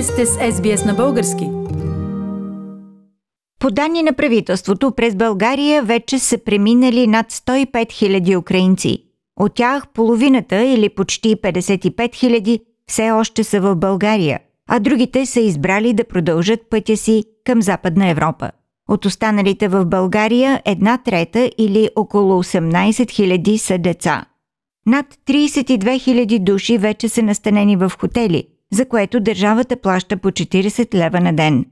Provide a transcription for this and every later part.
Вие сте с SBS на български. По данни на правителството, през България вече са преминали над 105 000 украинци. От тях половината или почти 55 000 все още са в България, а другите са избрали да продължат пътя си към Западна Европа. От останалите в България една трета или около 18 000 са деца. Над 32 000 души вече са настанени в хотели, за което държавата плаща по 40 лева на ден.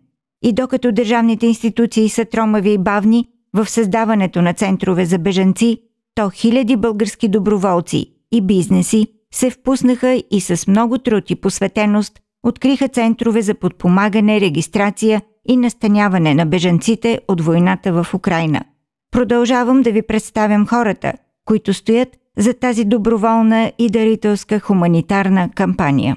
И докато държавните институции са тромави и бавни в създаването на центрове за бежанци, то хиляди български доброволци и бизнеси се впуснаха и с много труд и посветеност откриха центрове за подпомагане, регистрация и настаняване на бежанците от войната в Украина. Продължавам да ви представям хората, които стоят за тази доброволна и дарителска хуманитарна кампания.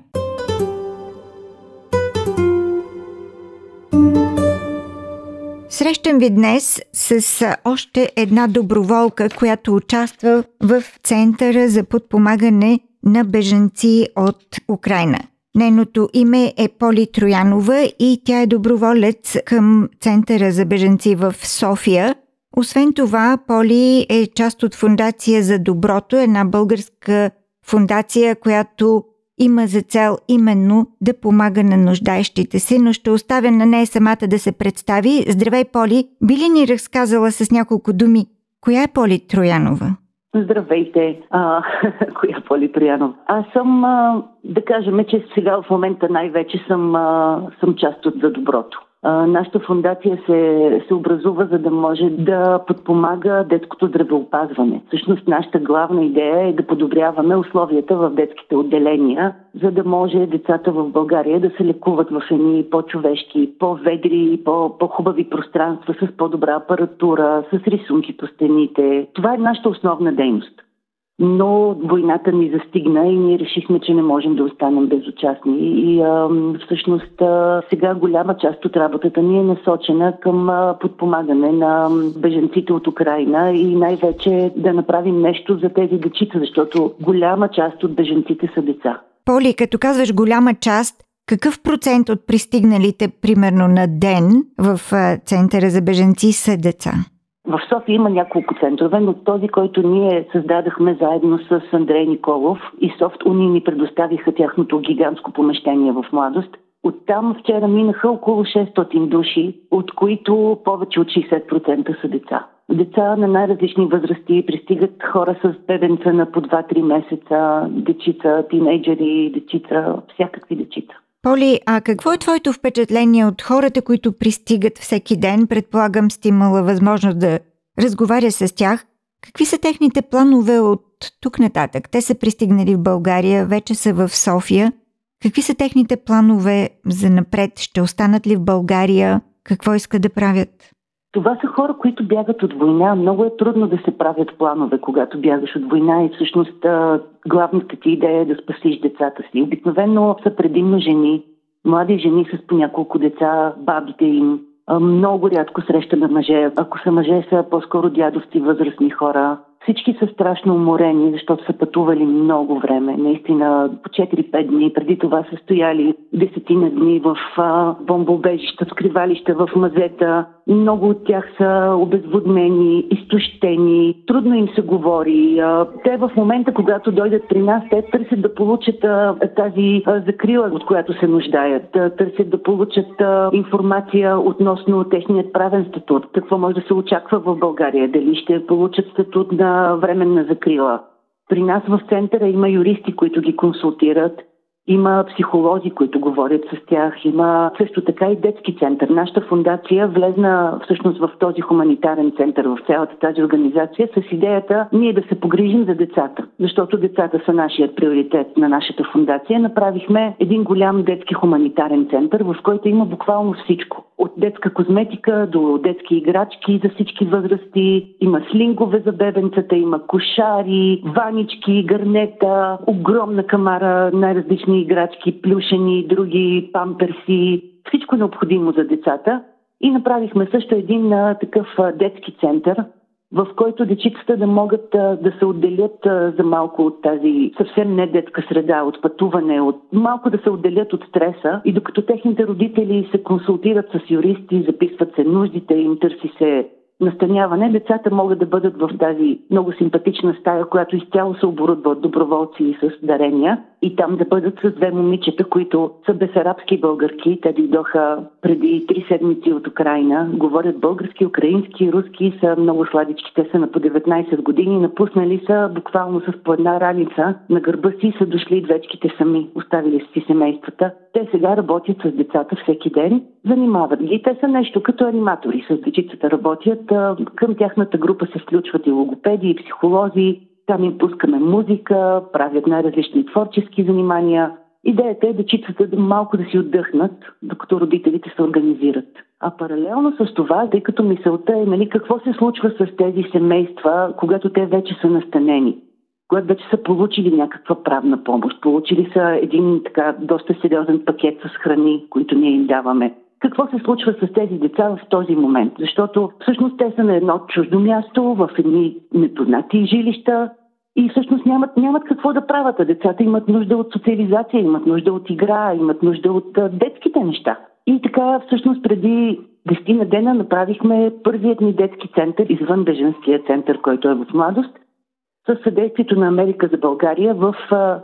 Срещам ви днес с още една доброволка, която участва в Центъра за подпомагане на бежанци от Украина. Нейното име е Поли Троянова и тя е доброволец към Центъра за бежанци в София. Освен това, Поли е част от Фундация за доброто, една българска фундация, която има за цел именно да помага на нуждаещите се, но ще оставя на нея самата да се представи. Здравей, Поли! Би ли ни разказала с няколко думи, коя е Поли Троянова? Здравейте, а, коя е Поли Троянова? Аз съм, а, да кажем, че сега в момента най-вече съм, а, съм част от за доброто нашата фундация се, се образува, за да може да подпомага детското здравеопазване. Всъщност нашата главна идея е да подобряваме условията в детските отделения, за да може децата в България да се лекуват в едни по-човешки, по-ведри, по-хубави пространства с по-добра апаратура, с рисунки по стените. Това е нашата основна дейност но войната ни застигна и ние решихме, че не можем да останем безучастни. И а, всъщност а, сега голяма част от работата ни е насочена към а, подпомагане на беженците от Украина и най-вече да направим нещо за тези дечица, защото голяма част от беженците са деца. Поли, като казваш голяма част, какъв процент от пристигналите, примерно на ден в Центъра за беженци са деца? В София има няколко центрове, но този, който ние създадахме заедно с Андрей Николов и Софт Уни ни предоставиха тяхното гигантско помещение в младост. Оттам вчера минаха около 600 души, от които повече от 60% са деца. Деца на най-различни възрасти, пристигат хора с бебенца на по 2-3 месеца, дечица, тинейджери, дечица, всякакви дечица. Поли, а какво е твоето впечатление от хората, които пристигат всеки ден? Предполагам, сте имала възможност да разговаря с тях. Какви са техните планове от тук нататък? Те са пристигнали в България, вече са в София. Какви са техните планове за напред? Ще останат ли в България? Какво искат да правят? Това са хора, които бягат от война. Много е трудно да се правят планове, когато бягаш от война и всъщност главната ти идея е да спасиш децата си. Обикновено са предимно жени, млади жени с по няколко деца, бабите им. Много рядко срещаме мъже. Ако са мъже, са по-скоро дядовци, възрастни хора. Всички са страшно уморени, защото са пътували много време. Наистина по 4-5 дни. Преди това са стояли десетина дни в бомбоубежища, скривалища в мазета. Много от тях са обезводнени, изтощени, трудно им се говори. Те в момента, когато дойдат при нас, те търсят да получат тази закрила, от която се нуждаят. Търсят да получат информация относно техният правен статут. Какво може да се очаква в България? Дали ще получат статут на временна закрила? При нас в центъра има юристи, които ги консултират има психолози, които говорят с тях, има също така и детски център. Нашата фундация влезна всъщност в този хуманитарен център, в цялата тази организация с идеята ние да се погрижим за децата, защото децата са нашият приоритет на нашата фундация. Направихме един голям детски хуманитарен център, в който има буквално всичко. От детска козметика до детски играчки за всички възрасти, има слингове за бебенцата, има кошари, ванички, гърнета, огромна камара, най-различни играчки, плюшени, други памперси, всичко необходимо за децата. И направихме също един а, такъв а, детски център, в който дечицата да могат да се отделят за малко от тази съвсем не детска среда, от пътуване, от малко да се отделят от стреса. И докато техните родители се консултират с юристи, записват се нуждите им, търси се настаняване, децата могат да бъдат в тази много симпатична стая, която изцяло се оборудва от доброволци и с дарения и там да бъдат с две момичета, които са бесарабски българки. Те дойдоха преди три седмици от Украина. Говорят български, украински, руски, са много сладички. Те са на по 19 години. Напуснали са буквално с по една раница. На гърба си са дошли двечките сами. Оставили си семействата. Те сега работят с децата всеки ден. Занимават ги. Те са нещо като аниматори. С дечицата работят. Към тяхната група се включват и логопеди, и психолози, там им пускаме музика, правят най-различни творчески занимания. Идеята е дечицата да малко да си отдъхнат, докато родителите се организират. А паралелно с това, тъй като мисълта е нали, какво се случва с тези семейства, когато те вече са настанени, когато вече са получили някаква правна помощ, получили са един така доста сериозен пакет с храни, които ние им даваме. Какво се случва с тези деца в този момент? Защото всъщност те са на едно чуждо място, в едни непознати жилища, и всъщност нямат, нямат какво да правят. А децата имат нужда от социализация, имат нужда от игра, имат нужда от детските неща. И така, всъщност, преди десетина дена направихме първият ни детски център извън беженския център, който е в младост, с съдействието на Америка за България, в,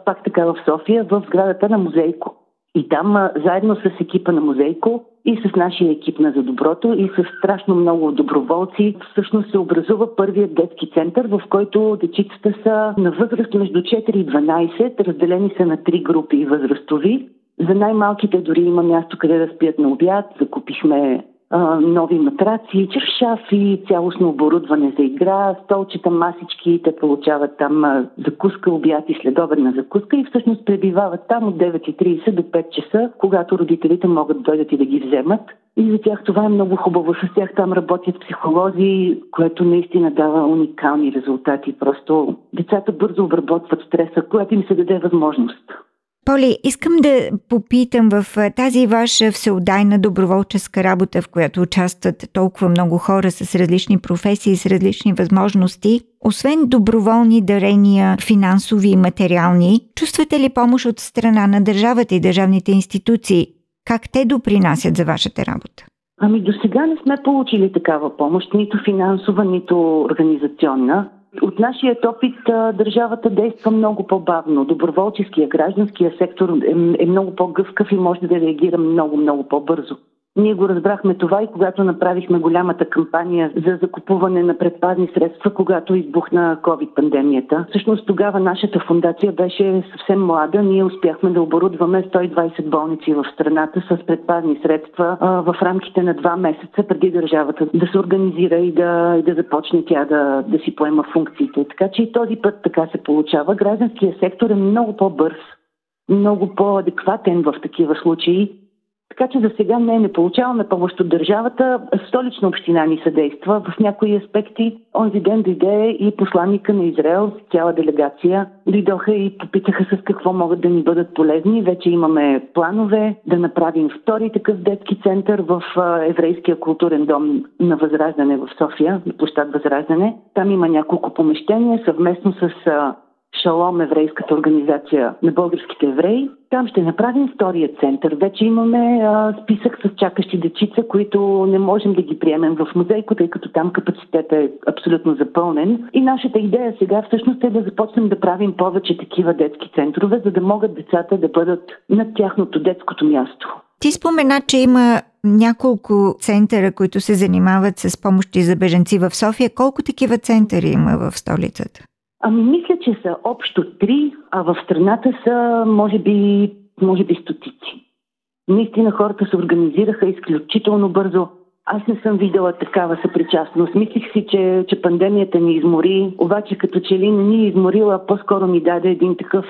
пак така в София, в сградата на Музейко. И там, заедно с екипа на Музейко, и с нашия екип на За Доброто и с страшно много доброволци. Всъщност се образува първият детски център, в който дечицата са на възраст между 4 и 12, разделени са на три групи възрастови. За най-малките дори има място къде да спят на обяд. Закупихме нови матраци, чершафи, цялостно оборудване за игра, столчета, масички. Те получават там закуска, обяд и следобедна закуска и всъщност пребивават там от 9.30 до 5 часа, когато родителите могат да дойдат и да ги вземат. И за тях това е много хубаво. С тях там работят психолози, което наистина дава уникални резултати. Просто децата бързо обработват стреса, което им се даде възможност. Поли, искам да попитам в тази ваша всеотдайна доброволческа работа, в която участват толкова много хора с различни професии, с различни възможности, освен доброволни дарения, финансови и материални, чувствате ли помощ от страна на държавата и държавните институции? Как те допринасят за вашата работа? Ами до сега не сме получили такава помощ, нито финансова, нито организационна. От нашия опит държавата действа много по-бавно. Доброволческия, гражданския сектор е, е много по-гъвкав и може да реагира много, много по-бързо. Ние го разбрахме това и когато направихме голямата кампания за закупуване на предпазни средства, когато избухна COVID-пандемията. Всъщност тогава нашата фундация беше съвсем млада. Ние успяхме да оборудваме 120 болници в страната с предпазни средства а, в рамките на два месеца преди държавата да се организира и да, и да започне тя да, да си поема функциите. Така че и този път така се получава. Гражданският сектор е много по-бърз, много по-адекватен в такива случаи така че за сега не, не получаваме помощ от държавата. Столична община ни съдейства в някои аспекти. Онзи ден дойде и посланника на Израел, цяла делегация, дойдоха и попитаха с какво могат да ни бъдат полезни. Вече имаме планове да направим втори такъв детски център в Еврейския културен дом на Възраждане в София, на площад Възраждане. Там има няколко помещения съвместно с Шалом, еврейската организация на българските евреи. Там ще направим втория център. Вече имаме а, списък с чакащи дечица, които не можем да ги приемем в музейко, тъй като там капацитет е абсолютно запълнен. И нашата идея сега всъщност е да започнем да правим повече такива детски центрове, за да могат децата да бъдат на тяхното детското място. Ти спомена, че има няколко центъра, които се занимават с помощи за беженци в София. Колко такива центъри има в столицата? Ами мисля, че са общо три, а в страната са може би, може би стотици. Наистина хората се организираха изключително бързо. Аз не съм видела такава съпричастност. Мислих си, че, че пандемията ни измори, обаче като че ли не ни изморила, по-скоро ми даде един такъв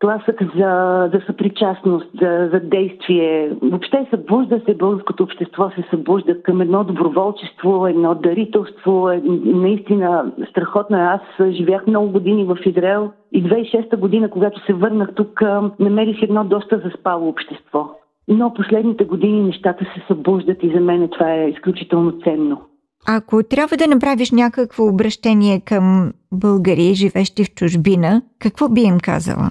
тласък за, за съпричастност, за, за действие. Въобще събужда се, българското общество се събужда към едно доброволчество, едно дарителство. Е, наистина страхотно. Аз живях много години в Израел и 2006 година, когато се върнах тук, намерих едно доста заспало общество. Но последните години нещата се събуждат и за мен това е изключително ценно. Ако трябва да направиш някакво обращение към българи, живещи в чужбина, какво би им казала?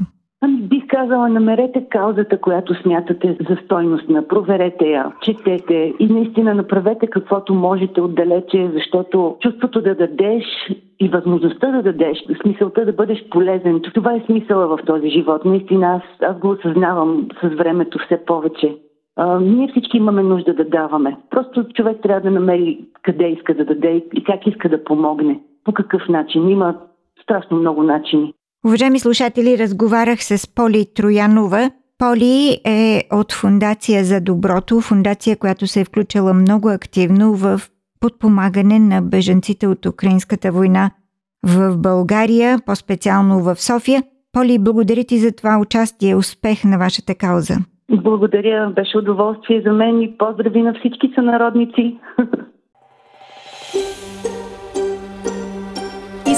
Казала, намерете каузата, която смятате за стойностна, проверете я, четете и наистина направете каквото можете отдалече, защото чувството да дадеш и възможността да дадеш, смисълта да бъдеш полезен, това е смисъла в този живот. Наистина аз, аз го осъзнавам с времето все повече. А, ние всички имаме нужда да даваме. Просто човек трябва да намери къде иска да даде и как иска да помогне. По какъв начин. Има страшно много начини. Уважаеми слушатели, разговарях с Поли Троянова. Поли е от Фундация за доброто, фундация, която се е включила много активно в подпомагане на беженците от Украинската война в България, по-специално в София. Поли, благодаря ти за това участие. Успех на вашата кауза. Благодаря, беше удоволствие за мен и поздрави на всички сънародници.